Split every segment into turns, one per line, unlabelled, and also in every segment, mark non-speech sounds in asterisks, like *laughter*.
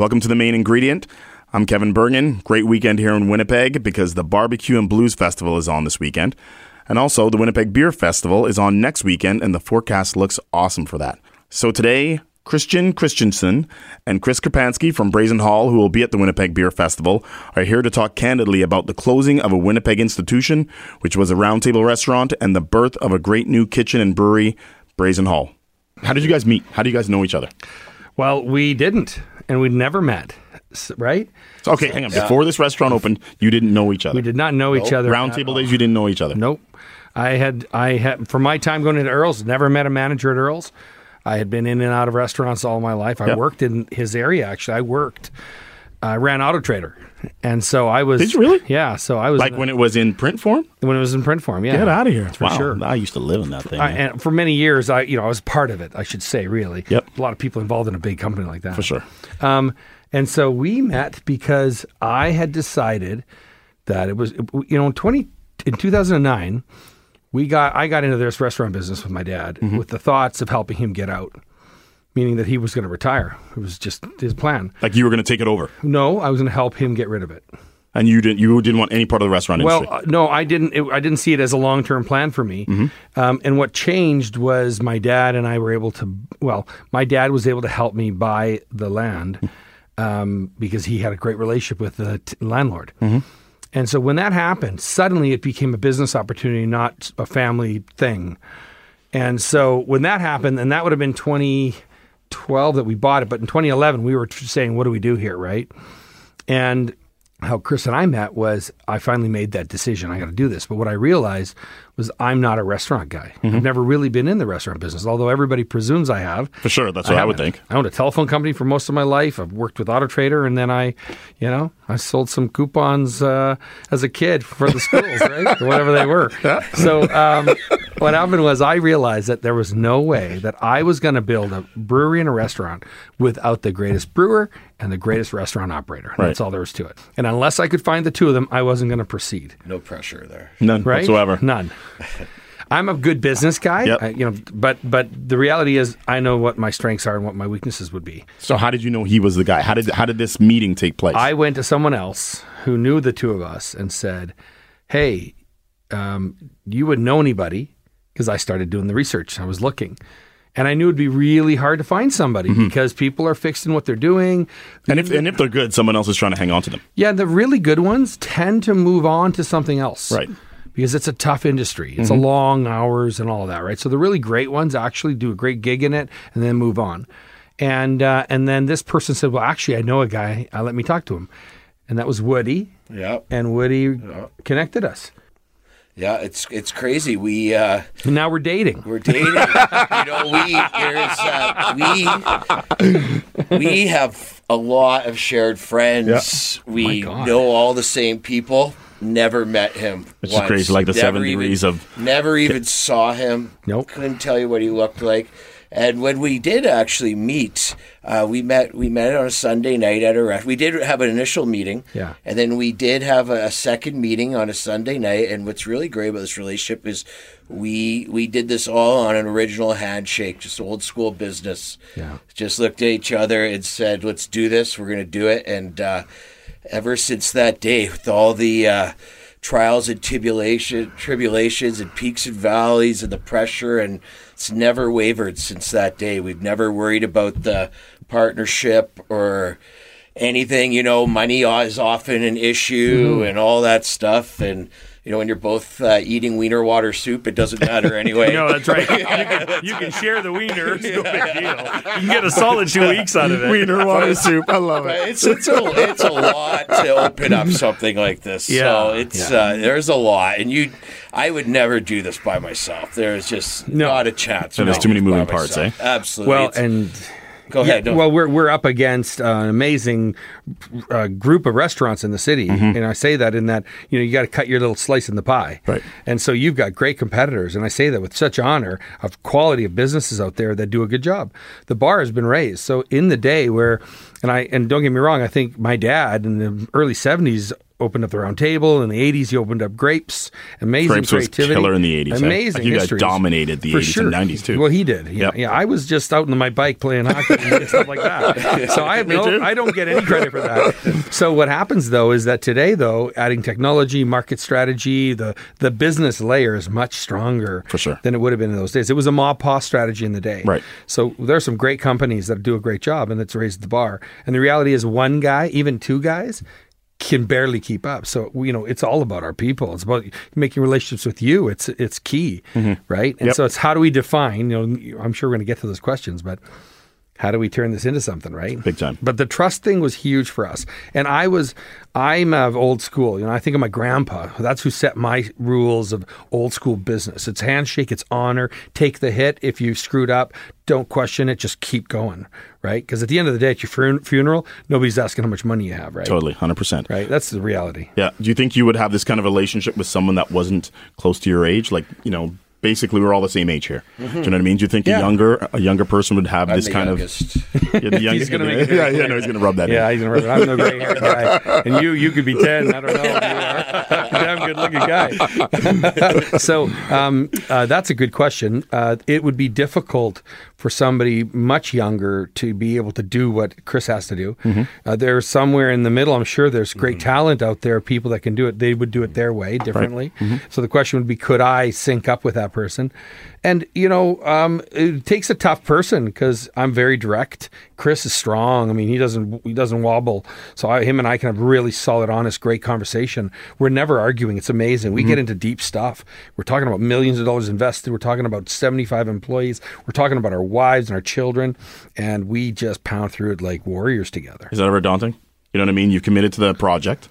Welcome to the main ingredient. I'm Kevin Burgin. Great weekend here in Winnipeg because the Barbecue and Blues Festival is on this weekend. And also, the Winnipeg Beer Festival is on next weekend, and the forecast looks awesome for that. So today, Kristjan Kristjansson and Kris Kopansky from Brazen Hall, who will be at the Winnipeg Beer Festival, are here to talk candidly about the closing of a Winnipeg institution, which was a roundtable restaurant, and the birth of a great new kitchen and brewery, Brazen Hall. How did you guys meet? How do you guys know each other?
Well, we didn't, and we'd never met, right?
So, okay, hang on. Before this restaurant opened, you didn't know each other.
We did not know each other.
Round
at
table
all.
days, you didn't know each other.
Nope. I had I had for my time going into Earl's, never met a manager at Earl's. I had been in and out of restaurants all my life. I
Yep.
worked in his area actually. I worked I ran Auto Trader. And so I was
Did you really?
Yeah, so I was
Like when it was in print form?
when it was in print form, yeah.
Get out of here.
For
wow.
sure.
I used to live in that thing.
I, and for many years, I you know I was part of it. I should say, really.
Yep.
A lot of people involved in a big company like that.
For sure.
Um, and so we met because I had decided that it was you know in twenty in two thousand and nine, we got I got into this restaurant business with my dad
Mm-hmm.
with the thoughts of helping him get out, meaning that he was going to retire. It was just his plan.
Like you were going to take it over,
No, I was going to help him get rid of it.
and you didn't. You didn't want any part of the restaurant
Well,
industry.
uh, no, I didn't. It, I didn't see it as a long term plan for me. Um, and what changed was my dad and I were able to. Well, my dad was able to help me buy the land um, because he had a great relationship with the t- landlord. And so when that happened, suddenly it became a business opportunity, not a family thing. And so when that happened, and that would have been 2012 that we bought it, but in 2011 we were saying, "What do we do here?" Right? And how Kris and I met was I finally made that decision. I got to do this. But what I realized was I'm not a restaurant guy. I've never really been in the restaurant business, although everybody presumes I have.
For sure, that's what I would think.
I owned a telephone company for most of my life. I've worked with Auto Trader, and then I, you know, I sold some coupons uh, as a kid for the schools, right, *laughs* whatever they were. So um, what happened was I realized that there was no way that I was going to build a brewery and a restaurant without the greatest brewer and the greatest restaurant operator.
Right.
That's all there was to it. And unless I could find the two of them, I wasn't going to proceed
No pressure there.
None
right?
whatsoever.
None. *laughs* I'm a good business guy,
Yep.
I- you know, but but the reality is I know what my strengths are and what my weaknesses would be.
So how did you know he was the guy? How did how did this meeting take place?
I went to someone else who knew the two of us and said, "Hey, um, you would know anybody?" Because I started doing the research. I was looking, and I knew it'd be really hard to find somebody because people are fixed in what they're doing.
and if and if they're good, someone else is trying to hang on to them.
Yeah, the really good ones tend to move on to something else.
Right.
Because it's a tough industry. It's a long hours and all of that, right? So the really great ones actually do a great gig in it and then move on. And uh, and then this person said, "Well, actually, I know a guy. Uh, let me talk to him." And that was Woody.
Yeah.
And Woody connected us.
Yeah, it's it's crazy. We uh
And now we're dating.
we're dating. *laughs* you know, we there's uh, we we have a lot of shared friends. We
God.
know all the same people. Never met him.
It's just
once.
crazy, like the
Never
seven
even-
degrees of-
Never even saw him.
Nope.
Couldn't tell you what he looked like. And when we did actually meet, uh, we met we met on a Sunday night at a restaurant. We did have an initial meeting.
Yeah.
And then we did have a, a second meeting on a Sunday night. And what's really great about this relationship is we we did this all on an original handshake, just old school business.
Yeah.
Just looked at each other and said, "Let's do this. We're going to do it." And uh, ever since that day, with all the uh, trials and tribulation, tribulations and peaks and valleys and the pressure, and it's never wavered since that day. We've never worried about the partnership or anything. You know, money is often an issue and all that stuff. And you know, when you're both uh, eating wiener water soup, it doesn't matter *laughs* anyway.
No, that's right. You can, *laughs* you can share the wiener. It's *laughs* no big deal. You can get a solid two weeks out of it.
Wiener water soup. I love
it. it's it's a it's a lot to open up something like this.
Yeah,
so it's
yeah.
uh, there's a lot, and you, I would never do this by myself. There's just
No.
not a chance.
So there's too many
do this by
moving parts,
myself.
eh?
Absolutely.
Well,
It's-
and
go ahead.
Yeah, well, we're we're up against uh, an amazing uh, group of restaurants in the city, and I say that in that you know you got to cut your little slice in the pie,
Right.
And so you've got great competitors, and I say that with such honor of quality of businesses out there that do a good job. The bar has been raised, so in the day where, and I and don't get me wrong, I think my dad in the early '70s opened up the round table. In the 80s, he opened up Grapes. Amazing
Grapes was
creativity.
killer in the 80s, eh?
Amazing
I that
history.
dominated the
For
80s and 90s too.
Well, he did. Yeah,
Yep.
yeah. I was just out on my bike playing hockey and stuff like that. *laughs* So I have no. I don't get any credit for that. So what happens though is that today, though, adding technology, market strategy, the the business layer is much stronger
For sure.
than it would have been in those days. It was a ma pa strategy in the day.
Right.
So there are some great companies that do a great job, and that's raised the bar. And the reality is, one guy, even two guys. Can barely keep up. So you know, it's all about our people. It's about making relationships with you. It's it's key, right? And
Mm-hmm. Yep.
so it's how do we define? You know, I'm sure we're going to get to those questions, but how do we turn this into something, right?
Big time.
But the trust thing was huge for us. And I was, I'm of old school. You know, I think of my grandpa. That's who set my rules of old school business. It's handshake, it's honor. Take the hit. If you screwed up, don't question it. Just keep going, right? Because at the end of the day, at your fun- funeral, nobody's asking how much money you have, right?
Totally, 100%.
Right. That's the reality.
Yeah. Do you think you would have this kind of relationship with someone that wasn't close to your age? Like, you know, basically we're all the same age here. Do you know what I mean? Do you think
Yeah.
a younger a younger person would have
I'm
this
the
kind
youngest.
of *laughs* yeah, the *laughs* youngest
gonna make it
yeah, yeah, no, he's gonna rub that
Yeah,
in.
he's gonna rub it. I'm no gray haired guy, and you you could be ten. I don't know. You are *laughs* damn good looking guy. so um, uh, that's a good question. Uh, it would be difficult for somebody much younger to be able to do what Kris has to do. Mm-hmm. Uh, there's somewhere in the middle. I'm sure there's great mm-hmm. talent out there. People that can do it. They would do it their way differently. Mm-hmm. So the question would be, could I sync up with that person? And you know, um, it takes a tough person because I'm very direct. Kris is strong. I mean, he doesn't he doesn't wobble. So I, him and I can have really solid, honest, great conversation. We're never arguing. It's amazing. We get into deep stuff. We're talking about millions of dollars invested. We're talking about 75 employees. We're talking about our wives and our children, and we just pound through it like warriors together.
Is that ever daunting? You know what I mean? You've committed to the project.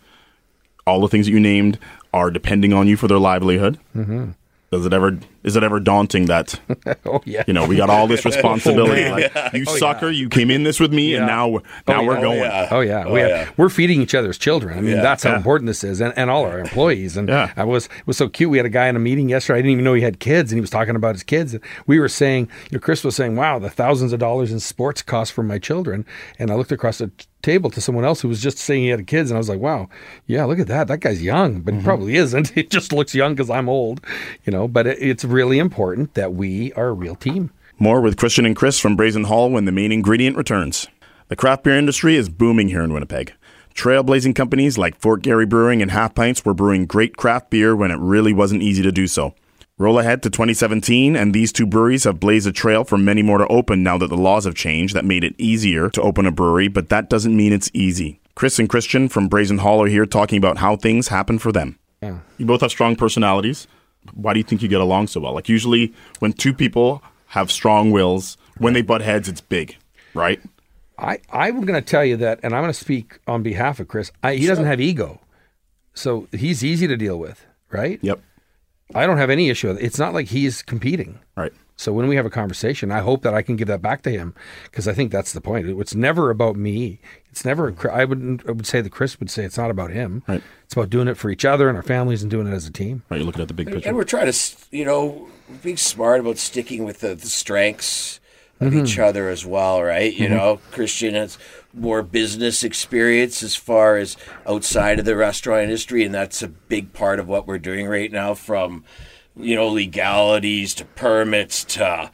All the things that you named are depending on you for their livelihood. Mm-hmm. Does it ever is it ever daunting that *laughs*
oh yeah.
you know we got all this *laughs* oh, responsibility?
man.
like, *laughs* oh, you sucker, you came in this with me, and now we're- now
Oh,
we're
yeah.
going.
yeah.
Oh yeah,
Oh,
we have,
yeah.
we're feeding each other's children. I mean,
Yeah.
that's how
Yeah.
important this is, and, and all our employees. And
Yeah.
I was it was so cute. We had a guy in a meeting yesterday. I didn't even know he had kids, and he was talking about his kids. And we were saying, you know, Kris was saying, "Wow, the thousands of dollars in sports costs for my children." And I looked across the t- table to someone else who was just saying he had kids, and I was like, "Wow, yeah, look at that. That guy's young, but he mm-hmm. probably isn't. *laughs* He just looks young because I'm old, you know." But it, it's really important that we are a real team.
More with Kristjan and Kris from Brazen Hall when the main ingredient returns. The craft beer industry is booming here in Winnipeg. Trailblazing companies like Fort Garry Brewing and Half Pints were brewing great craft beer when it really wasn't easy to do so. Roll ahead to 2017, and these two breweries have blazed a trail for many more to open now that the laws have changed that made it easier to open a brewery, but that doesn't mean it's easy. Kris and Kristjan from Brazen Hall are here talking about how things happen for them. Yeah. You both have strong personalities. Why do you think you get along so well? Like usually when two people have strong wills, when they butt heads, it's big, right?
I, I'm going to tell you that, and I'm going to speak on behalf of Kris. I, he doesn't have ego, so he's easy to deal with, right?
Yep.
I don't have any issue with it. It's not like he's competing.
Right.
So when we have a conversation, I hope that I can give that back to him because I think that's the point. It's never about me. It's never. I would. I would say that Kris would say it's not about him.
Right.
It's about doing it for each other and our families and doing it as a team.
Right. You're looking at the big picture.
And we're trying to, you know, being smart about sticking with the, the strengths of
Mm-hmm.
each other as well, right? You know, Kristjan has more business experience as far as outside of the restaurant industry, and that's a big part of what we're doing right now from, you know, legalities to permits to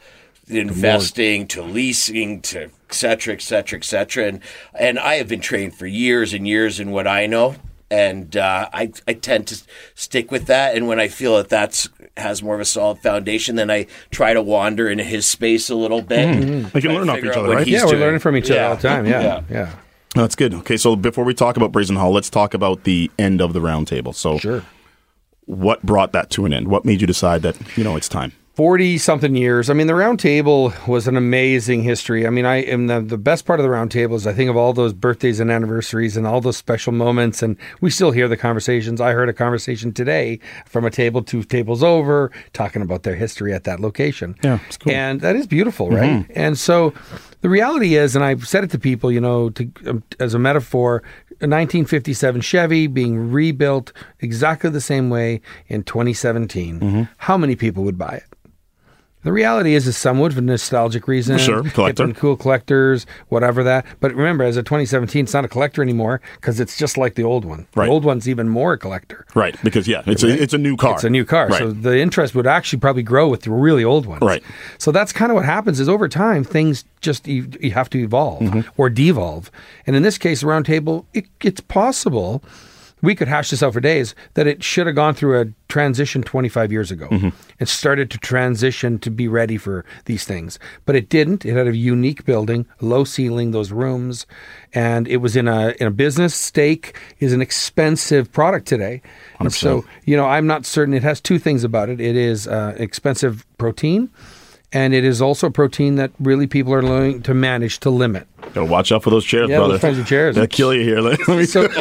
investing to leasing to et cetera, et cetera, et cetera. And, and I have been trained for years and years in what I know. And uh, I, I tend to stick with that. And when I feel that that's has more of a solid foundation, then I try to wander into his space a little bit. and
We can
try
learn off each other, right?
yeah, we're
doing.
learning from each other
Yeah.
all the time. Yeah,
Yeah.
yeah.
That's good. Okay, so before we talk about Brazen Hall, let's talk about the end of the roundtable. So,
Sure.
what brought that to an end? What made you decide that you know it's time?
40 something years. I mean, the round table was an amazing history. I mean, I am the, the best part of the round table is I think of all those birthdays and anniversaries and all those special moments. And we still hear the conversations. I heard a conversation today from a table two tables over talking about their history at that location.
Yeah, it's cool.
And that is beautiful, right? And so the reality is, and I've said it to people, you know, to, um, as a metaphor, a 1957 Chevy being rebuilt exactly the same way in 2017. How many people would buy it? The reality is, is somewhat for nostalgic reasons.
Sure, collector.
Cool collectors, whatever that. But remember, as a 2017, it's not a collector anymore because it's just like the old one.
Right.
The old one's even more a collector.
Right, because yeah, it's a it's a new car.
It's a new car,
Right.
so the interest would actually probably grow with the really old ones.
Right.
So that's kind of what happens. Is over time things just you, you have to evolve
Mm-hmm.
or devolve, and in this case, the round table, it, it's possible. We could hash this out for days that it should have gone through a transition 25 years ago.
Mm-hmm.
It started to transition to be ready for these things, but it didn't. It had a unique building, low ceiling, those rooms, and it was in a in a business. Steak is an expensive product today, and so you know I'm not certain. It has two things about it. It is uh, expensive protein, and it is also a protein that really people are learning to manage to limit.
Gotta watch out for those chairs,
Yeah,
brother.
those fancy chairs.
They'll kill you here. *laughs* Let me
So, *laughs* so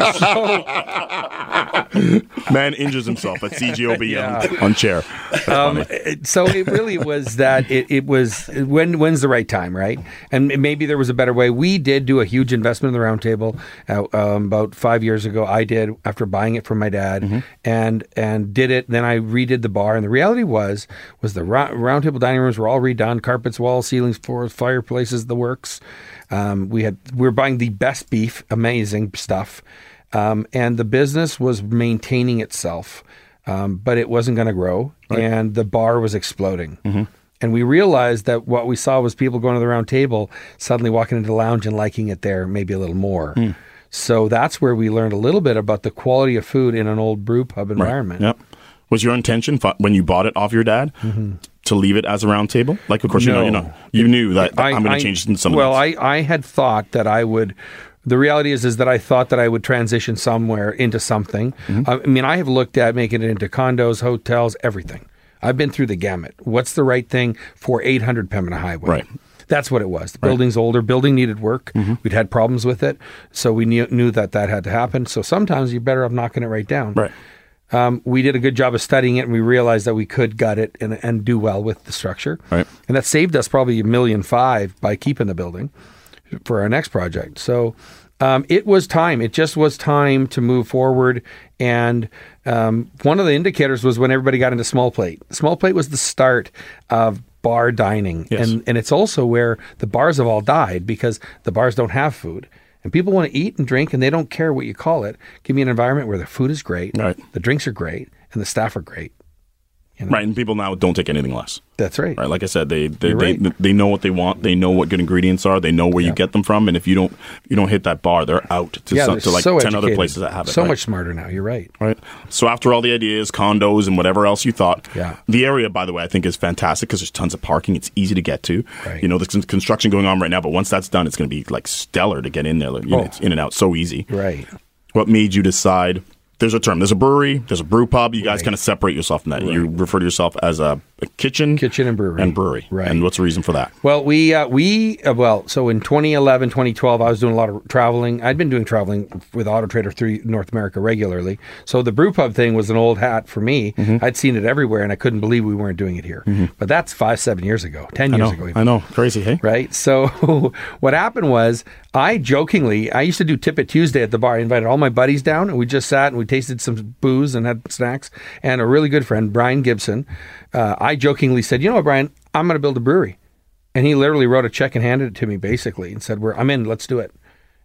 *laughs*
Man injures himself at CJOB
Yeah.
on, on chair.
Um, so it really was that it, it was when when's the right time, right? And maybe there was a better way. We did do a huge investment in the roundtable uh, um, about five years ago. I did after buying it from my dad,
Mm-hmm.
and and did it. Then I redid the bar, and the reality was was the rou- round table dining rooms were all redone, carpets, walls, ceilings, floors, fireplaces, the works. Um, we had we were buying the best beef, amazing stuff, um, and the business was maintaining itself um, but it wasn't going to grow, and the bar was exploding. And we realized that what we saw was people going to the round table, suddenly walking into the lounge and liking it there, maybe a little more. So that's where we learned a little bit about the quality of food in an old brew pub environment.
Yep. Was your intention when you bought it off your dad to leave it as a round table? Like, of course, you know, you know, you knew that,
I-
I'm going to change it in some.
Well. I, I had thought that I would. The reality is, is that I thought that I would transition somewhere into something.
Mm-hmm.
I mean, I have looked at making it into condos, hotels, everything. I've been through the gamut. What's the right thing for 800 Pembina Highway?
Right.
That's what it was. The building's older. Building needed work.
Mm-hmm.
We'd had problems with it, so we knew, knew that that had to happen. So sometimes you're better off knocking it right down.
right.
Um, we did a good job of studying it, and we realized that we could gut it and, and do well with the structure.
Right.
And that saved us probably a million five by keeping the building for our next project. So um, it was time. It just was time to move forward. And um, one of the indicators was when everybody got into small plate. Small plate was the start of bar dining,
Yes.
and and it's also where the bars have all died because the bars don't have food. And people want to eat and drink, and they don't care what you call it. Give me an environment where the food is great,
Right.
the drinks are great, and the staff are great.
Right. And people now don't take anything less.
That's right.
Right. Like I said, they they,
You're
they,
right.
they know what they want. They know what good ingredients are. They know where you get them from. And if you don't you don't hit that bar, they're out to, some, to like
so
ten other places that have it.
So
right?
much smarter now. You're right.
Right. So after all the ideas, condos, and whatever else you thought,
Yeah.
the area, by the way, I think is fantastic because there's tons of parking. It's easy to get to.
Right.
You know, there's con- construction going on right now, but once that's done, it's going to be like stellar to get in there. Like, you know,
Oh.
it's in and out so easy.
Right.
What made you decide? There's a term. There's a brewery. There's a brew pub. You guys kind of separate yourself from that. You refer to yourself as a, a kitchen,
Kitchen and brewery.
and brewery.
Right.
And what's the reason for that?
Well, we uh, we uh, well, so in 2011, 2012, I was doing a lot of traveling. I'd been doing traveling with Auto Trader through North America regularly. So the brew pub thing was an old hat for me.
Mm-hmm.
I'd seen it everywhere, and I couldn't believe we weren't doing it here. But that's five, seven years ago, ten
I
years
know.
ago. even
I know. Crazy. Hey.
right? So *laughs* what happened was I jokingly I used to do Tip It Tuesday at the bar. I invited all my buddies down and we just sat and we tasted some booze and had snacks. And a really good friend, Brian Gibson, uh, I jokingly said, "You know what, Brian? I'm going to build a brewery." And he literally wrote a check and handed it to me basically and said, "We're I'm in. Let's do it."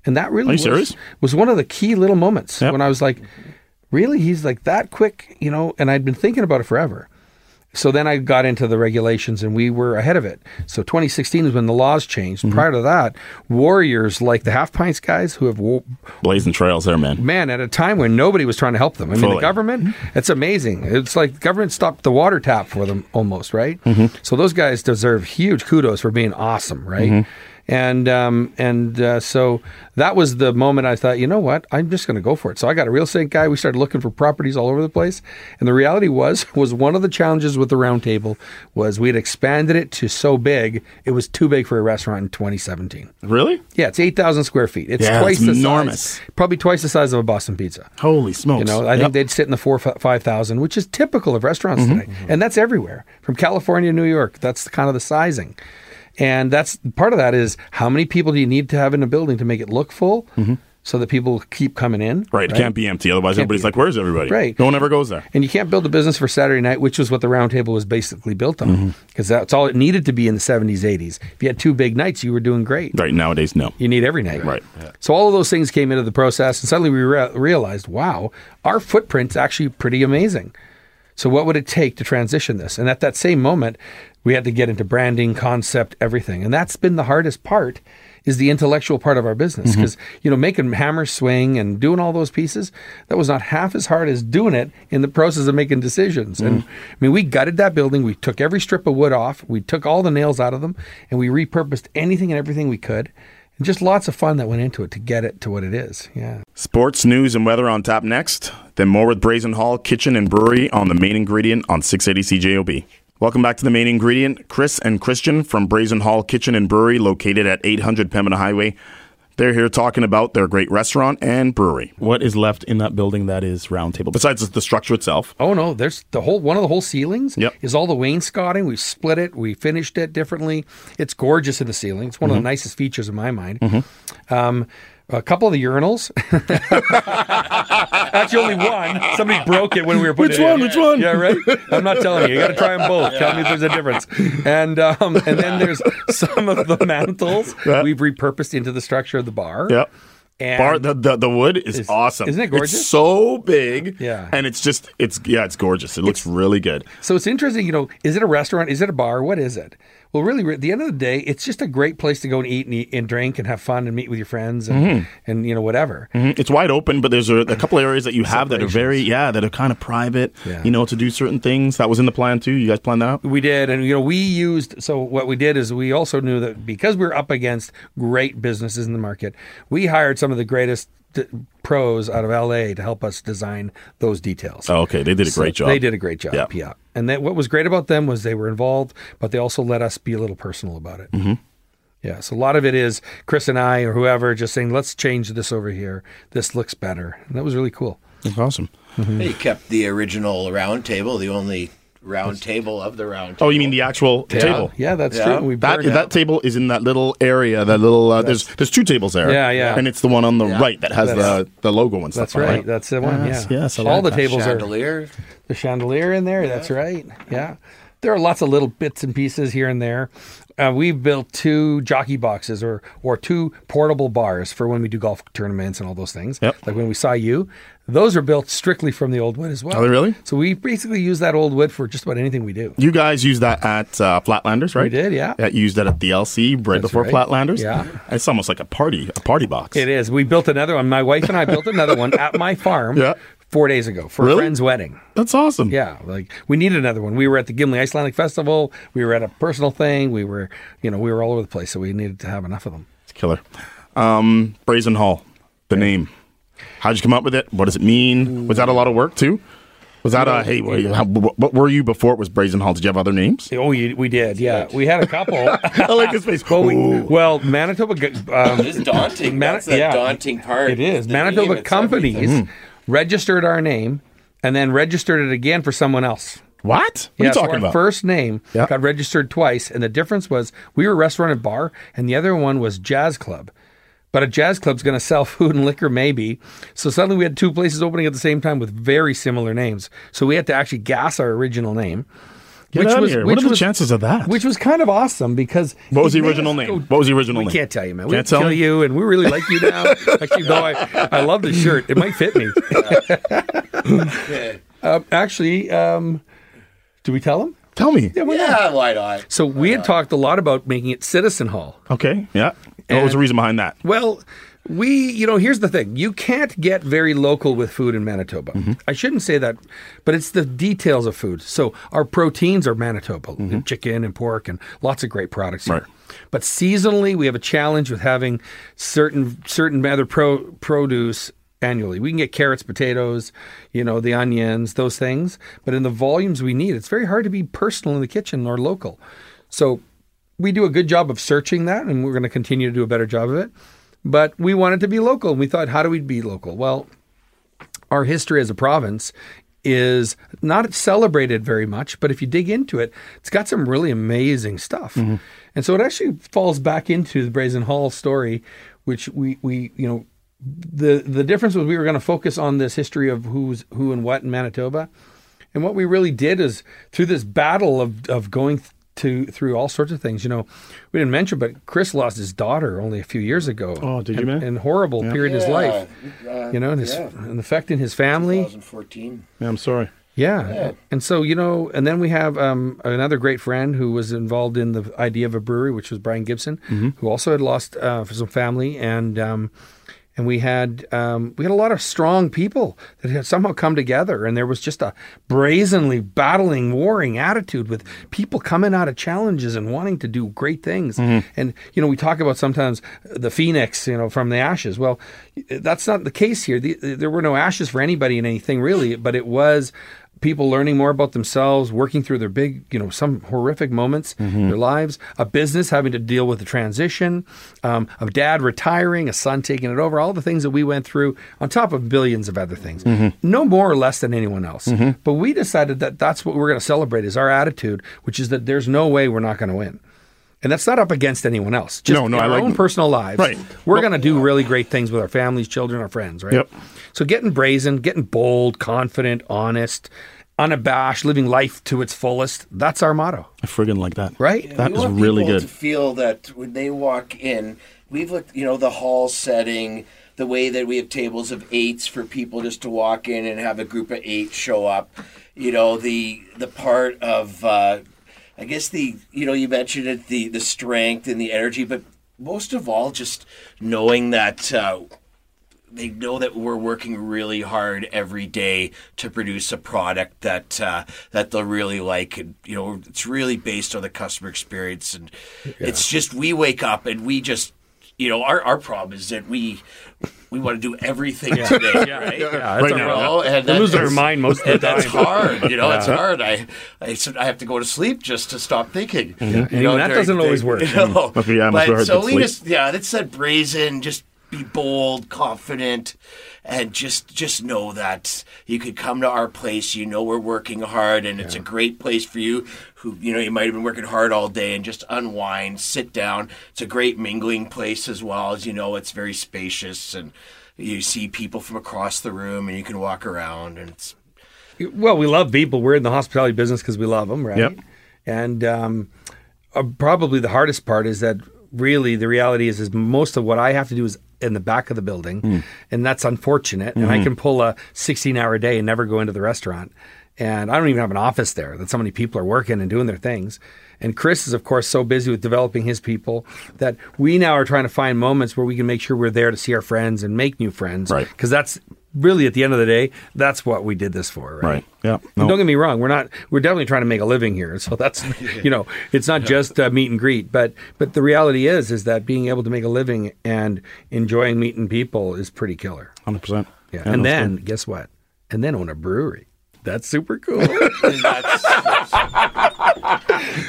And that really was,
serious?
was one of the key little moments
Yep.
when I was like, "Really? He's like that quick?" You know? And I'd been thinking about it forever. So then I got into the regulations and we were ahead of it. So 2016 is when the laws changed.
Mm-hmm.
Prior to that, warriors like the half pints guys who have, wo-
Blazing trails there, man.
man, at a time when nobody was trying to help them. I mean,
Fully.
the government, it's amazing. It's like government stopped the water tap for them almost, right?
Mm-hmm.
So those guys deserve huge kudos for being awesome, right?
Mm-hmm.
And um, and uh, so that was the moment I thought, you know what, I'm just going to go for it. So I got a real estate guy. We started looking for properties all over the place, and the reality was *laughs* was one of the challenges with the roundtable was we had expanded it to so big it was too big for a restaurant in 2017.
Really?
Yeah, it's 8,000 square feet. It's
Yeah,
twice
enormous.
size, probably twice the size of a Boston Pizza.
Holy smokes!
You know, I
Yep.
think they'd sit in the four five thousand, which is typical of restaurants
Mm-hmm.
today, and that's everywhere from California, to New York. That's kind of the sizing, and that's part of that is how many people do you need to have in a building to make it look full.
Mm-hmm.
so that people keep coming in.
Right. It can't be empty. Otherwise, everybody's like, where's everybody?
Right.
No one ever goes there.
And you can't build a business for Saturday night, which was what the round table was basically built
Mm-hmm.
on, because that's all it needed to be in the 70s, 80s. If you had two big nights, you were doing great.
Right. Nowadays, no.
You need every night.
Right.
So all of those things came into the process, and suddenly we re- realized, wow, our footprint's actually pretty amazing. So what would it take to transition this? And at that same moment, we had to get into branding, concept, everything, and that's been the hardest part. Is the intellectual part of our business mm-hmm. because you know making hammer swing and doing all those pieces that was not half as hard as doing it in the process of making decisions. And mm. I mean, we gutted that building. We took every strip of wood off. We took all the nails out of them, and we repurposed anything and everything we could. And just lots of fun that went into it to get it to what it is. Yeah.
Sports, news, and weather on top next. Then more with Brazen Hall Kitchen and Brewery on the main ingredient on 680 CJOB. Welcome back to the main ingredient. Kris and Kristjan from Brazen Hall Kitchen and Brewery, located at 800 Pembina Highway. They're here talking about their great restaurant and brewery. What is left in that building that is Roundtable, besides the structure itself?
Oh no, there's the whole one of the whole ceilings
Yep.
is all the wainscoting. We split it, we finished it differently. It's gorgeous in the ceiling. It's one
Mm-hmm.
of the nicest features in my mind. Um, a couple of the urinals. *laughs* Actually, only one. Somebody broke it when we were putting
Which
it in.
one? Which one?
Yeah, right. I'm not telling you. You got to try them both. Tell me if there's a difference. And um, and then there's some of the mantles
Yeah.
we've repurposed into the structure of the bar.
Yep.
And
Bar the, the the wood is
Is-
awesome.
isn't it gorgeous?
It's so big.
Yeah.
And it's just it's yeah, it's gorgeous. It looks really good.
So it's interesting, you know, is it a restaurant? Is it a bar? What is it? Well, really, at the end of the day, it's just a great place to go and eat and, eat and drink and have fun and meet with your friends and,
Mm-hmm.
and you know, whatever.
Mhm. It's wide open, but there's a, a couple areas that you have that are very yeah, that are kind of private.
Yeah.
You know, to do certain things. That was in the plan too. You guys planned that out?
We did, and you know, we used. So what we did is we also knew that because we're up against great businesses in the market, we hired some of the greatest pros out of LA to help us design those details.
Oh, okay. They did a
So
great job.
They did a great job.
Yeah.
Yeah. And then what was great about them was they were involved, but they also let us be a little personal about it. Mm-hmm. Yeah. So a lot of it is Kris and I or whoever just saying, let's change this over here. This looks better. And that was really cool.
That's awesome.
They kept the original round table, the only round table of the round table.
Oh, you mean the actual table?
Yeah, that's
Yeah.
true. We
That
burned
that table is in that little area. That little uh, there's there's two tables there.
Yeah, yeah.
And it's the one on the right that has the
That's-
the logo and stuff.
That's
on it,
right. That's the one.
Yes,
yeah.
yes, I
All the
that.
tables are
chandelier.
the chandelier in there. That's right. Yeah. There are lots of little bits and pieces here and there. Uh, we've built two jockey boxes or or two portable bars for when we do golf tournaments and all those things.
Yep.
Like when we saw you, those are built strictly from the old wood as well.
Are they really?
So we basically use that old wood for just about anything we do.
You guys used that at uh, Flatlanders, right?
We did, yeah.
You used that at the LC right
That's
before
right.
Flatlanders.
Yeah.
It's almost like a party, a party box.
It is. We built another one. My wife and I built another one at my farm
Yeah.
four days ago for
Really?
a friend's wedding.
That's awesome.
Yeah, like we needed another one. We were at the Gimli Icelandic Festival. We were at a personal thing. We were, you know, we were all over the place, so we needed to have enough of them.
It's killer. Um, Brazen Hall, the name. How'd you come up with it? What does it mean? Was that a lot of work too? Was that a hey? What, how, what were you before it was Brazen Hall? Did you have other names?
Oh, you, we did. Yeah, we had a couple. *laughs*
I like his face.
well, we, well, Manitoba. g- Um,
It's daunting.
Mana-
That's the
yeah.
daunting part.
it is
The name,
Manitoba companies
everything.
registered our name and then registered it again for someone else.
what? What are
Yeah,
you
so
talking
our
about?
first name
Yeah.
got registered twice, and the difference was we were restaurant and bar, and the other one was jazz club. But a jazz club's going to sell food and liquor, maybe. So suddenly we had two places opening at the same time with very similar names. So we had to actually gas our original name.
Get out of here. What are the chances of that?
Which was kind of awesome because
what was the original name?
go-
What was the original
we
name?
can't tell you, man. We
Can't
can't
tell
kill
me?
you, and we really like you now. *laughs* Actually, though, I, I love the shirt. It might fit me. *laughs*
Yeah. *laughs*
Um, actually, um, do we tell them?
Tell me.
Yeah, why not?
Yeah, why not?
So we had talked a lot about making it Citizen Hall.
Okay. Yeah. what was the reason behind that?
Well, we, you know, here's the thing. You can't get very local with food in Manitoba.
Mm-hmm.
I shouldn't say that, but it's the details of food. So our proteins are Manitoba, chicken and pork and lots of great products here.
Mm-hmm. Right.
But seasonally, we have a challenge with having certain certain other pro, produce annually. We can get carrots, potatoes, you know, the onions, those things, but in the volumes we need, it's very hard to be personal in the kitchen or local. So we do a good job of searching that, and we're going to continue to do a better job of it. But we wanted to be local, and we thought, how do we be local? Well, our history as a province is not celebrated very much, but if you dig into it, it's got some really amazing stuff. Mm-hmm. And so it actually falls back into the Brazen Hall story, which we, we you know, the the difference was we were going to focus on this history of who's who and what in Manitoba, and what we really did is through this battle of of going to through all sorts of things. You know, we didn't mention, but Kris lost his daughter only a few years ago.
Oh, did you,
and,
man?
And horrible period in his life.
uh,
You know, and, his,
yeah.
and affecting his family.
2014.
Yeah, I'm sorry.
Yeah. And so, you know, and then we have um, another great friend who was involved in the idea of a brewery, which was Brian Gibson, who also had lost uh, some family. And, um, and we had um, we had a lot of strong people that had somehow come together, and there was just a brazenly battling, warring attitude with people coming out of challenges and wanting to do great things. And you know, we talk about sometimes the phoenix, you know, from the ashes. Well, that's not the case here. The, there were no ashes for anybody in anything really, but it was people learning more about themselves, working through their big, you know, some horrific moments in mm-hmm. their lives, a business having to deal with the transition, um, a dad retiring, a son taking it over, all the things that we went through, on top of billions of other things. Mm-hmm. No more or less than anyone else. Mm-hmm. But we decided that that's what we're going to celebrate is our attitude, which is that there's no way we're not going to win. And that's not up against anyone else. Just
No, no,
in
I
our
like-
own personal lives.
Right.
We're going to do really great things with our families, children, our friends, right?
Yep.
So getting brazen, getting bold, confident, honest, unabashed, living life to its fullest, that's our motto,
I friggin' like that.
right?
That
we
is
want
really
people
good.
To feel that when they walk in, we've looked, you know, the hall setting, the way that we have tables of eights for people just to walk in and have a group of eight show up. You know, the the part of, uh, I guess the, you know, you mentioned it, the the strength and the energy, but most of all, just knowing that. Uh, they know that we're working really hard every day to produce a product that uh, that they'll really like, and you know, it's really based on the customer experience, and it's just we wake up and we just, you know, our our problem is that we we want to do everything today, right?
Yeah,
Right
that's
now,
our-
and
They lose
that's-
their mind most of the
and that's hard, you know. It's hard. I, I I have to go to sleep just to stop thinking. You
And even that
during
doesn't
the
always work.
You know?
Okay, yeah,
but so we
sleep.
just yeah, that's that brazen. Just be bold, confident, and just just know that you could come to our place. You know we're working hard, and it's a great place for you. Who you know you might have been working hard all day, and just unwind, sit down. It's a great mingling place as well as you know. It's very spacious, and you see people from across the room, and you can walk around, and it's
Well, we love people. We're in the hospitality business because we love them, right?
Yep.
And um, uh, probably the hardest part is that really the reality is is most of what I have to do is in the back of the building, hmm. and that's unfortunate. And I hmm. can pull a 16 hour day and never go into the restaurant. And I don't even have an office there. That so many people are working and doing their things. And Kris is, of course, so busy with developing his people that we now are trying to find moments where we can make sure we're there to see our friends and make new friends.
Right.
Because that's really, at the end of the day, that's what we did this for, right?
Right. Yeah.
And
No.
Don't get me wrong. We're not. We're definitely trying to make a living here. So that's, *laughs* you know, it's not just uh, meet and greet. But but the reality is, is that being able to make a living and enjoying meeting people is pretty killer.
100%.
Yeah.
no,
and then
good.
guess what? And then own a brewery. That's super cool. *laughs*
and that's *laughs*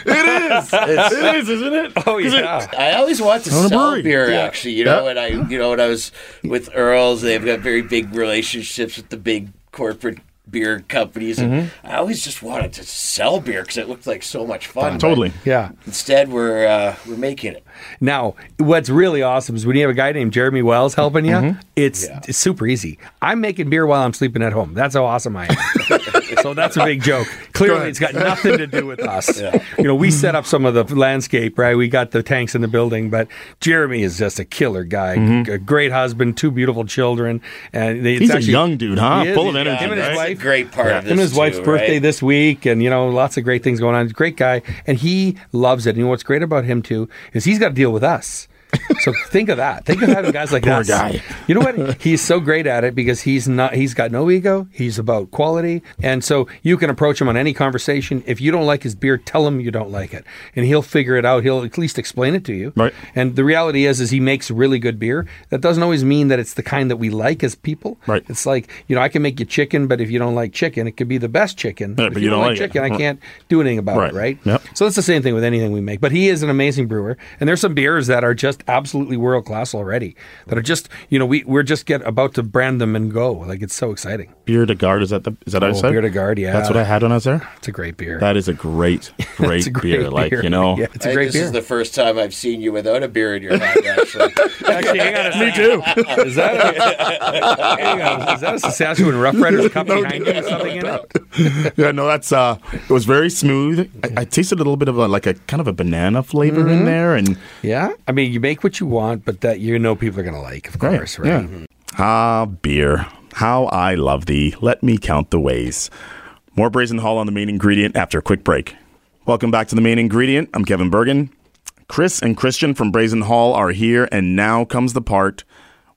it is, isn't it?
oh yeah.
I always want to sell
brewery.
beer.
Yeah.
Actually, you know,
Yeah.
when I, you know, when I was with Earls, they've got very big relationships with the big corporate beer companies, and
Mm-hmm.
I always just wanted to sell beer because it looked like so much fun.
Totally.
Yeah.
Instead, we're uh, we're making it.
Now, what's really awesome is when you have a guy named Jeremy Wells helping you,
Mm-hmm.
it's,
Yeah.
it's super easy. I'm making beer while I'm sleeping at home. That's how awesome I am. *laughs* so that's a big joke. Clearly, it's got nothing to do with *laughs* us. You know, we set up some of the landscape, right? We got the tanks in the building, but Jeremy is just a killer guy, a great husband, two beautiful children, and they, it's
Mm-hmm. He's a young dude, huh?
He is.
Full of energy,
Him and his
right?
Wife,
a great part of this.
him and his wife's
too,
birthday
right?
this week, and you know, lots of great things going on. He's a great guy, and he loves it. And you know what's great about him too is he's got to deal with us. So think of that. Think of having guys like
Poor
us.
guy.
You know what? He's so great at it because he's not. He's got no ego. He's about quality, and so you can approach him on any conversation. If you don't like his beer, tell him you don't like it, and he'll figure it out. He'll at least explain it to you.
Right.
And the reality is, is he makes really good beer. That doesn't always mean that it's the kind that we like as people.
Right.
It's like you know, I can make you chicken, but if you don't like chicken, it could be the best chicken.
Yeah,
if
but you don't like it.
chicken, I
Right.
can't do anything about
Right.
it. Right.
Yep.
So it's the same thing with anything we make. But he is an amazing brewer, and there's some beers that are just just absolutely world class already. That are just you know we we're just get about to brand them and go. Like it's so exciting.
Beer de Garde, is that the is that what I
Oh,
said?
Beer de Garde, yeah.
That's what I had when I was there.
It's a great beer.
That is a great, *laughs* great,
a great
beer. Like you know,
Yeah, it's
I
a
think
great
this
beer.
is the first time I've seen you without a beer in your hand. *laughs* Actually,
Actually, hang on a Me too. Is that a, hang on, is that a Saskatchewan *laughs* Rough Riders cup behind you with something in it?
yeah, no, that's uh, it was very smooth. I, I tasted a little bit of a, like a kind of a banana flavor
Mm-hmm.
in there, and
Yeah, I mean, you make what you want, but that you know people are going to like, of course, right?
Yeah. Ah, beer. How I love thee. Let me count the ways. More Brazen Hall on the main ingredient after a quick break. Welcome back to the main ingredient. I'm Kevin Burgin. Kris and Kristjan from Brazen Hall are here, and now comes the part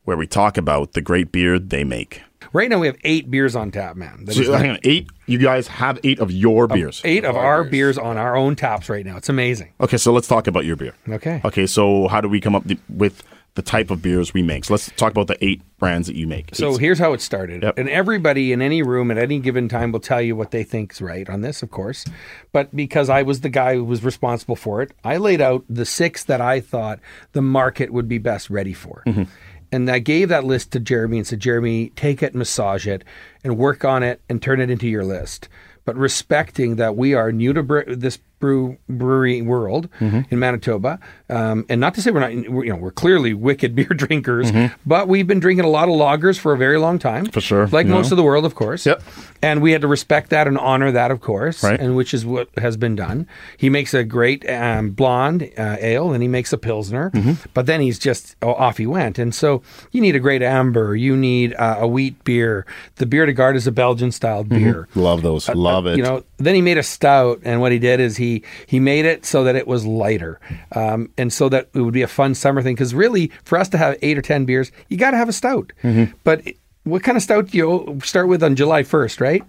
where we talk about the great beer they make.
Right now, we have eight beers on tap, man. That
So,
is
hang on, eight. You guys have eight of your beers.
eight of our beers on our own taps right now. It's amazing.
Okay, so let's talk about your beer.
Okay.
Okay, so how do we come up th- with the type of beers we make? So let's talk about the eight brands that you make.
So
Eight-
here's how it started.
Yep.
And everybody in any room at any given time will tell you what they think's right on this, of course. But because I was the guy who was responsible for it, I laid out the six that I thought the market would be best ready for. Mm-hmm. And I gave that list to Jeremy and said, Jeremy, take it, massage it, and work on it and turn it into your list. But respecting that we are new to this brew brewery world in Manitoba, um, and not to say we're not, we're, you know, we're clearly wicked *laughs* beer drinkers, but we've been drinking a lot of lagers for a very long time,
For sure,
like most
know.
of the world, of course.
Yep.
And we had to respect that and honor that, of course,
Right.
and which is what has been done. He makes a great um, blonde uh, ale, and he makes a pilsner,
Mm-hmm.
but then he's just oh, off he went. And so you need a great amber, you need uh, a wheat beer. The Beer de Garde is a Belgian styled beer.
love those. love it.
Uh, You know, then he made a stout, and what he did is he he made it so that it was lighter, um, and so that it would be a fun summer thing. Because really, for us to have eight or ten beers, you got to have a stout. But it- what kind of stout do you start with on July first, right?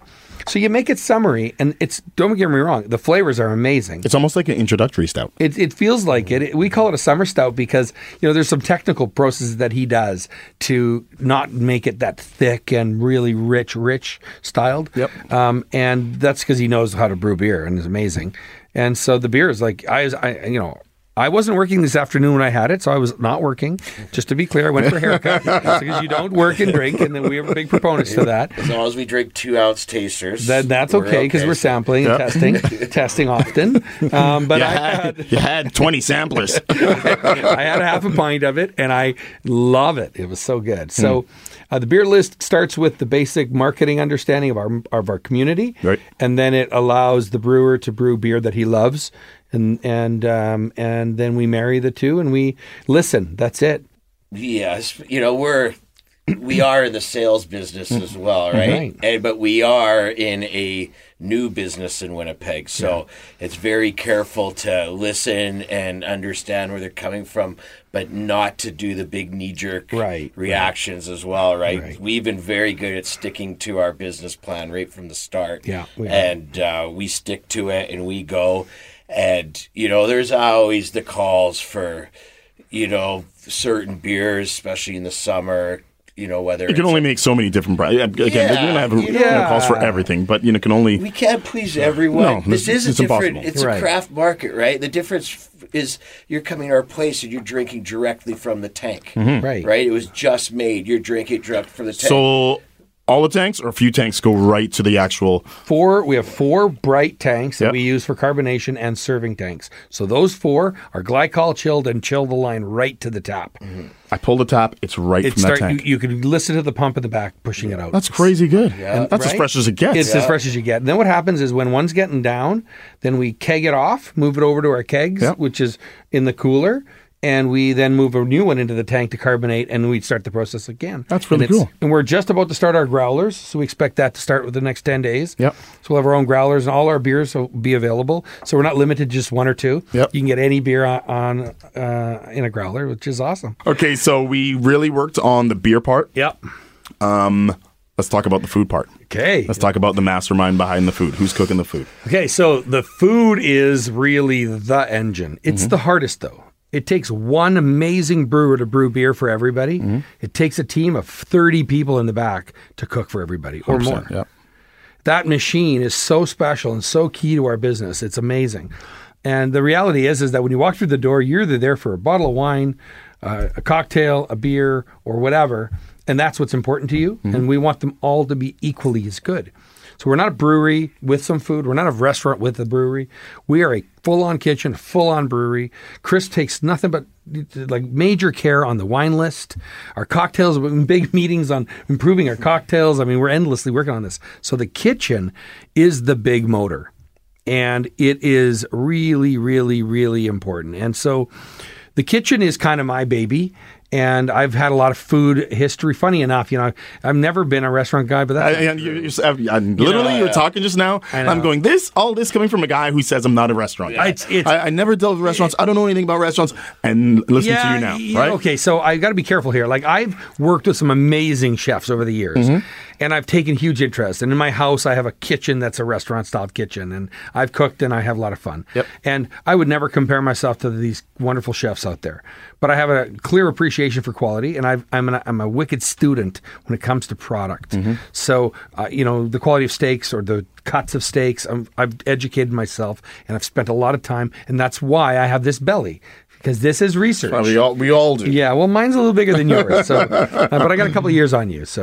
So you make it summery, and it's don't get me wrong, the flavors are amazing.
it's almost like an introductory stout.
It, it feels like it. We call it a summer stout because you know there's some technical processes that he does to not make it that thick and really rich, rich styled.
Yep.
Um, and that's because he knows how to brew beer and is amazing. And so the beer is like I, was, I you know. I wasn't working this afternoon when I had it, so I was not working. Just to be clear, I went for a haircut *laughs* because you don't work and drink, and then we are big proponents to that.
as long as we drink two ounce tasters,
Then that's
we're
okay because we're sampling and testing, *laughs* testing often. Um, but
You
I
had,
had
you had 20 samplers. *laughs*
I had a half a pint of it, and I love it. It was so good. So, uh, the beer list starts with the basic marketing understanding of our of our community,
Right.
and then it allows the brewer to brew beer that he loves, and and um, and then we marry the two, and we listen. That's it.
Yes, you know we're we are in the sales business as well, right?
Right.
And but we are in a new business in Winnipeg, so it's very careful to listen and understand where they're coming from, but not to do the big knee jerk
Right,
reactions as well, right?
Right.
We've been very good at sticking to our business plan right from the start,
Yeah, we
and uh, we stick to it and we go. And you know, there's always the calls for you know certain beers, especially in the summer. You know whether
You can
it's-
only make so many different brands. Again, you're
Yeah,
going to have you know,
yeah.
calls for everything, but you know, can only.
we can't please everyone.
No,
this
it's-
is a different.
impossible.
It's
Right.
a craft market, right? The difference is you're coming to our place and you're drinking directly from the tank, mm-hmm.
Right.
Right? It was just made. You're drinking direct from the tank.
So all the tanks or a few tanks go right to the actual.
Four. We have four bright tanks that
Yep.
we use for carbonation and serving tanks. So those four are glycol chilled and chill the line right to the tap. Mm-hmm.
I pull the tap, it's right
It
from
start.
that
You,
tank.
you can listen to the pump in the back pushing it out.
That's crazy good. And that's as fresh as it gets.
It's as fresh as you get. And then what happens is when one's getting down, then we keg it off, move it over to our kegs,
Yep.
which is in the cooler, and we then move a new one into the tank to carbonate, and we start the process again.
That's really
and
cool.
And we're just about to start our growlers, so we expect that to start with the next ten days.
Yep.
So we'll have our own growlers, and all our beers will be available. So we're not limited to just one or two.
Yep.
You can get any beer on, on uh, in a growler, which is awesome.
Okay, so we really worked on the beer part.
Yep.
Let's talk about the food part.
Okay.
Let's talk about the mastermind behind the food. Who's cooking the food?
Okay, so the food is really the engine. It's
Mm-hmm.
the hardest though. It takes one amazing brewer to brew beer for everybody.
Mm-hmm.
It takes a team of 30 people in the back to cook for everybody or more.
Yeah.
That machine is so special and so key to our business. It's amazing. And the reality is is that when you walk through the door, you're either there for a bottle of wine, uh, a cocktail, a beer, or whatever, and that's what's important to you. And we want them all to be equally as good. So we're not a brewery with some food. We're not a restaurant with a brewery. We are a full-on kitchen, full-on brewery. Kris takes nothing but like major care on the wine list. Our cocktails, big *laughs* meetings on improving our cocktails. I mean, we're endlessly working on this. So the kitchen is the big motor, and it is really, really, really important. And so the kitchen is kind of my baby. And I've had a lot of food history. Funny enough, you know, I've never been a restaurant guy, but that's
I, and you, you, I, literally, you are talking just now. I'm going this, all this coming from a guy who says I'm not a restaurant guy.
It's- it's-
I, I never dealt with restaurants. I don't know anything about restaurants. And listen to you now,
yeah,
right?
Okay, so I got to be careful here. Like I've worked with some amazing chefs over the years,
Mm-hmm.
And I've taken huge interest. And in my house, I have a kitchen that's a restaurant style kitchen, and I've cooked and I have a lot of fun.
Yep.
And I would never compare myself to these wonderful chefs out there, but I have a clear appreciation for quality, and I've, I'm an, I'm a wicked student when it comes to product.
Mm-hmm.
So uh, you know the quality of steaks or the cuts of steaks. I'm, I've educated myself, and I've spent a lot of time, and that's why I have this belly. Because this is research.
Uh, we all we all do.
Yeah, well, mine's a little bigger than yours, so *laughs* uh, but I got a couple of years on you. So,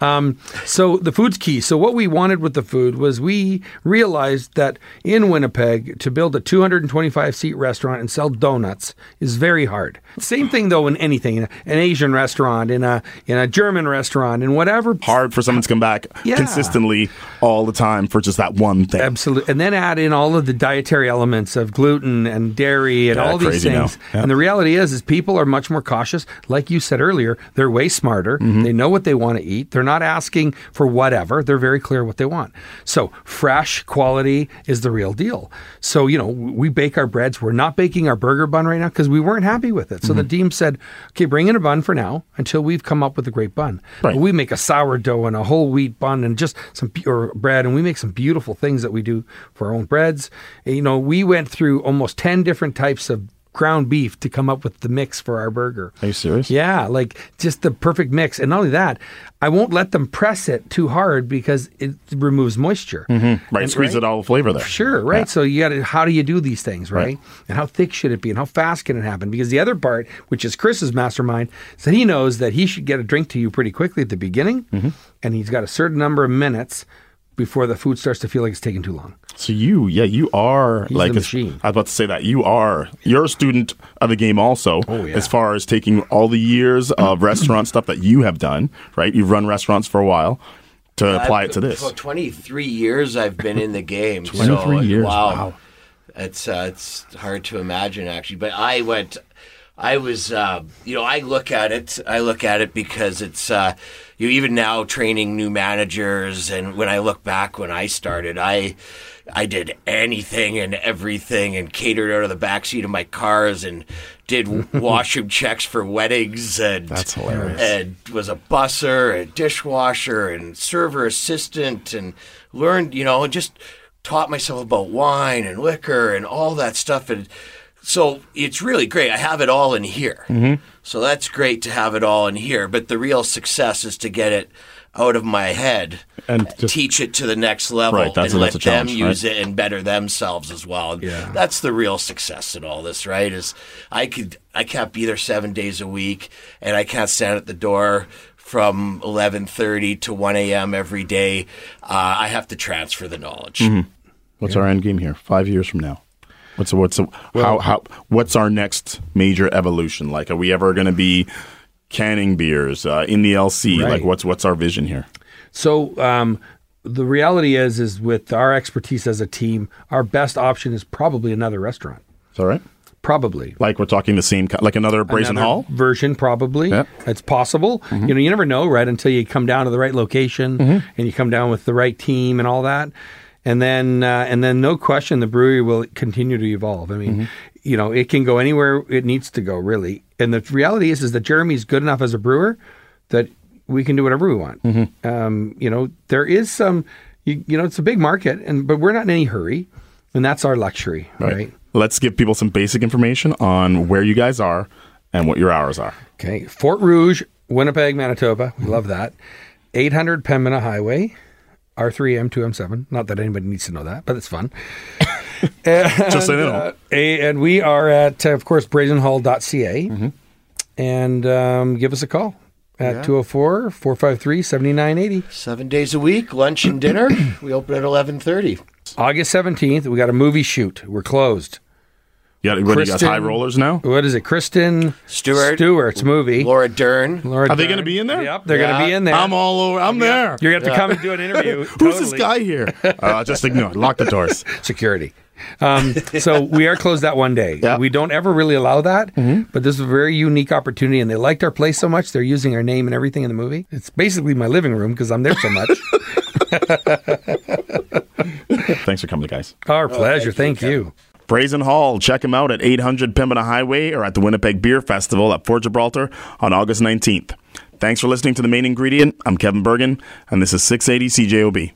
um, so the food's key. So what we wanted with the food was we realized that in Winnipeg to build a 225 seat restaurant and sell donuts is very hard. Same thing though in anything, in a- an Asian restaurant, in a in a German restaurant, in whatever
Hard for someone to come back
Yeah.
consistently all the time for just that one thing.
Absolutely. And then add in all of the dietary elements of gluten and dairy and
Yeah,
all these things.
now.
And the reality is is people are much more cautious. Like you said earlier, they're way smarter.
Mm-hmm.
They know what they want to eat. They're not asking for whatever. They're very clear what they want. So fresh quality is the real deal. So, you know, we bake our breads. We're not baking our burger bun right now because we weren't happy with it. So the
Mm-hmm.
team said, okay, bring in a bun for now until we've come up with a great bun.
Right.
We make a sourdough and a whole wheat bun and just some pure bread, and we make some beautiful things that we do for our own breads. And, you know, we went through almost 10 different types of ground beef to come up with the mix for our burger.
Are you serious?
Yeah, like just the perfect mix. And not only that, I won't let them press it too hard because it removes moisture.
Mm-hmm. Right,
And-
squeeze it all the flavor there.
Sure, right. So you got to, how do you do these things, right?
Right.
And how thick should it be, and how fast can it happen? Because the other part, which is Kris's mastermind, is that he knows that he should get a drink to you pretty quickly at the beginning,
Mm-hmm.
and he's got a certain number of minutes before the food starts to feel like it's taking too long.
So you, yeah, you are like
the machine.
I was about to say that you are you're a student of the game also.
Oh, yeah.
As far as taking all the years of *coughs* restaurant stuff that you have done, right? You've run restaurants for a while to apply it to this.
For 23 years I've been in the game. *laughs*
23
so,
years,
Wow.
wow.
It's uh, it's hard to imagine actually, but I went. I was, uh, you know, I look at it. I look at it because it's, uh, you even now training new managers, and when I look back when I started, I, I did anything and everything, and catered out of the backseat of my cars, and did *laughs* washroom checks for weddings, and
That's hilarious.
and was a busser, a dishwasher, and server assistant, and learned, you know, and just taught myself about wine and liquor and all that stuff. And so it's really great. I have it all in here. Mm-hmm. So that's great to have it all in here. But the real success is to get it out of my head
And just-
teach it to the next level
Right, that's
and let them use
right?
it and better themselves as well.
Yeah.
That's the real success in all this, right? Is I could I can't be there seven days a week and I can't stand at the door from eleven thirty to one AM every day. Uh, I have to transfer the knowledge.
Mm-hmm. What's our end game here? Five years from now. What's what's how how what's our next major evolution? Like, are we ever going to be canning beers uh, in the LC?
Right.
Like, what's what's our vision here?
So um, the reality is, is with our expertise as a team, our best option is probably another restaurant.
Is that right?
Probably.
Like we're talking the same, like another Brazen
Another
Hall.
version, probably.
Mm-hmm.
It's possible. You know, you never know, right? Until you come down to the right location
Mm-hmm.
and you come down with the right team and all that, and then uh, and then no question, the brewery will continue to evolve. I mean,
Mm-hmm.
you know, it can go anywhere it needs to go, really. And the reality is, is that Jeremy's good enough as a brewer that we can do whatever we want.
Mm-hmm.
Um, you know, there is some, you, you know, it's a big market, and but we're not in any hurry, and that's our luxury, right?
Let's give people some basic information on where you guys are and what your hours are.
Okay. Fort Rouge, Winnipeg, Manitoba. We love that. 800 Pembina Highway, R3M, 2M7. Not that anybody needs to know that, but it's fun. *laughs*
Just so they know.
Uh, a- and we are at, uh, of course, brazenhall.ca. and um, give us a call at 204 453 7980.
Seven days a week, lunch and dinner. *clears throat* we open at eleven thirty.
August 17th, we got a movie shoot. We're closed.
You got, what, you got high rollers now?
What is it? Kristen
Stewart.
Stewart's movie.
Laura Dern.
Laura
Are they going to be in there?
Yep, they're going to be in there.
I'm all over. I'm there.
You're going to have to come and do an interview. *laughs*
Who's this guy here? Uh, just ignore. it. Lock the doors. *laughs*
Security. Um, so we are closed that one day.
Yeah.
We don't ever really allow that, but this is a very unique opportunity, and they liked our place so much they're using our name and everything in the movie. It's basically my living room because I'm there so much. *laughs*
Thanks for coming, guys.
our pleasure. Thank you.
Brazen Hall. Check him out at 800 Pembina Highway or at the Winnipeg Beer Festival at Fort Gibraltar on August 19th. Thanks for listening to The Main Ingredient. I'm Kevin Burgin, and this is 680 CJOB.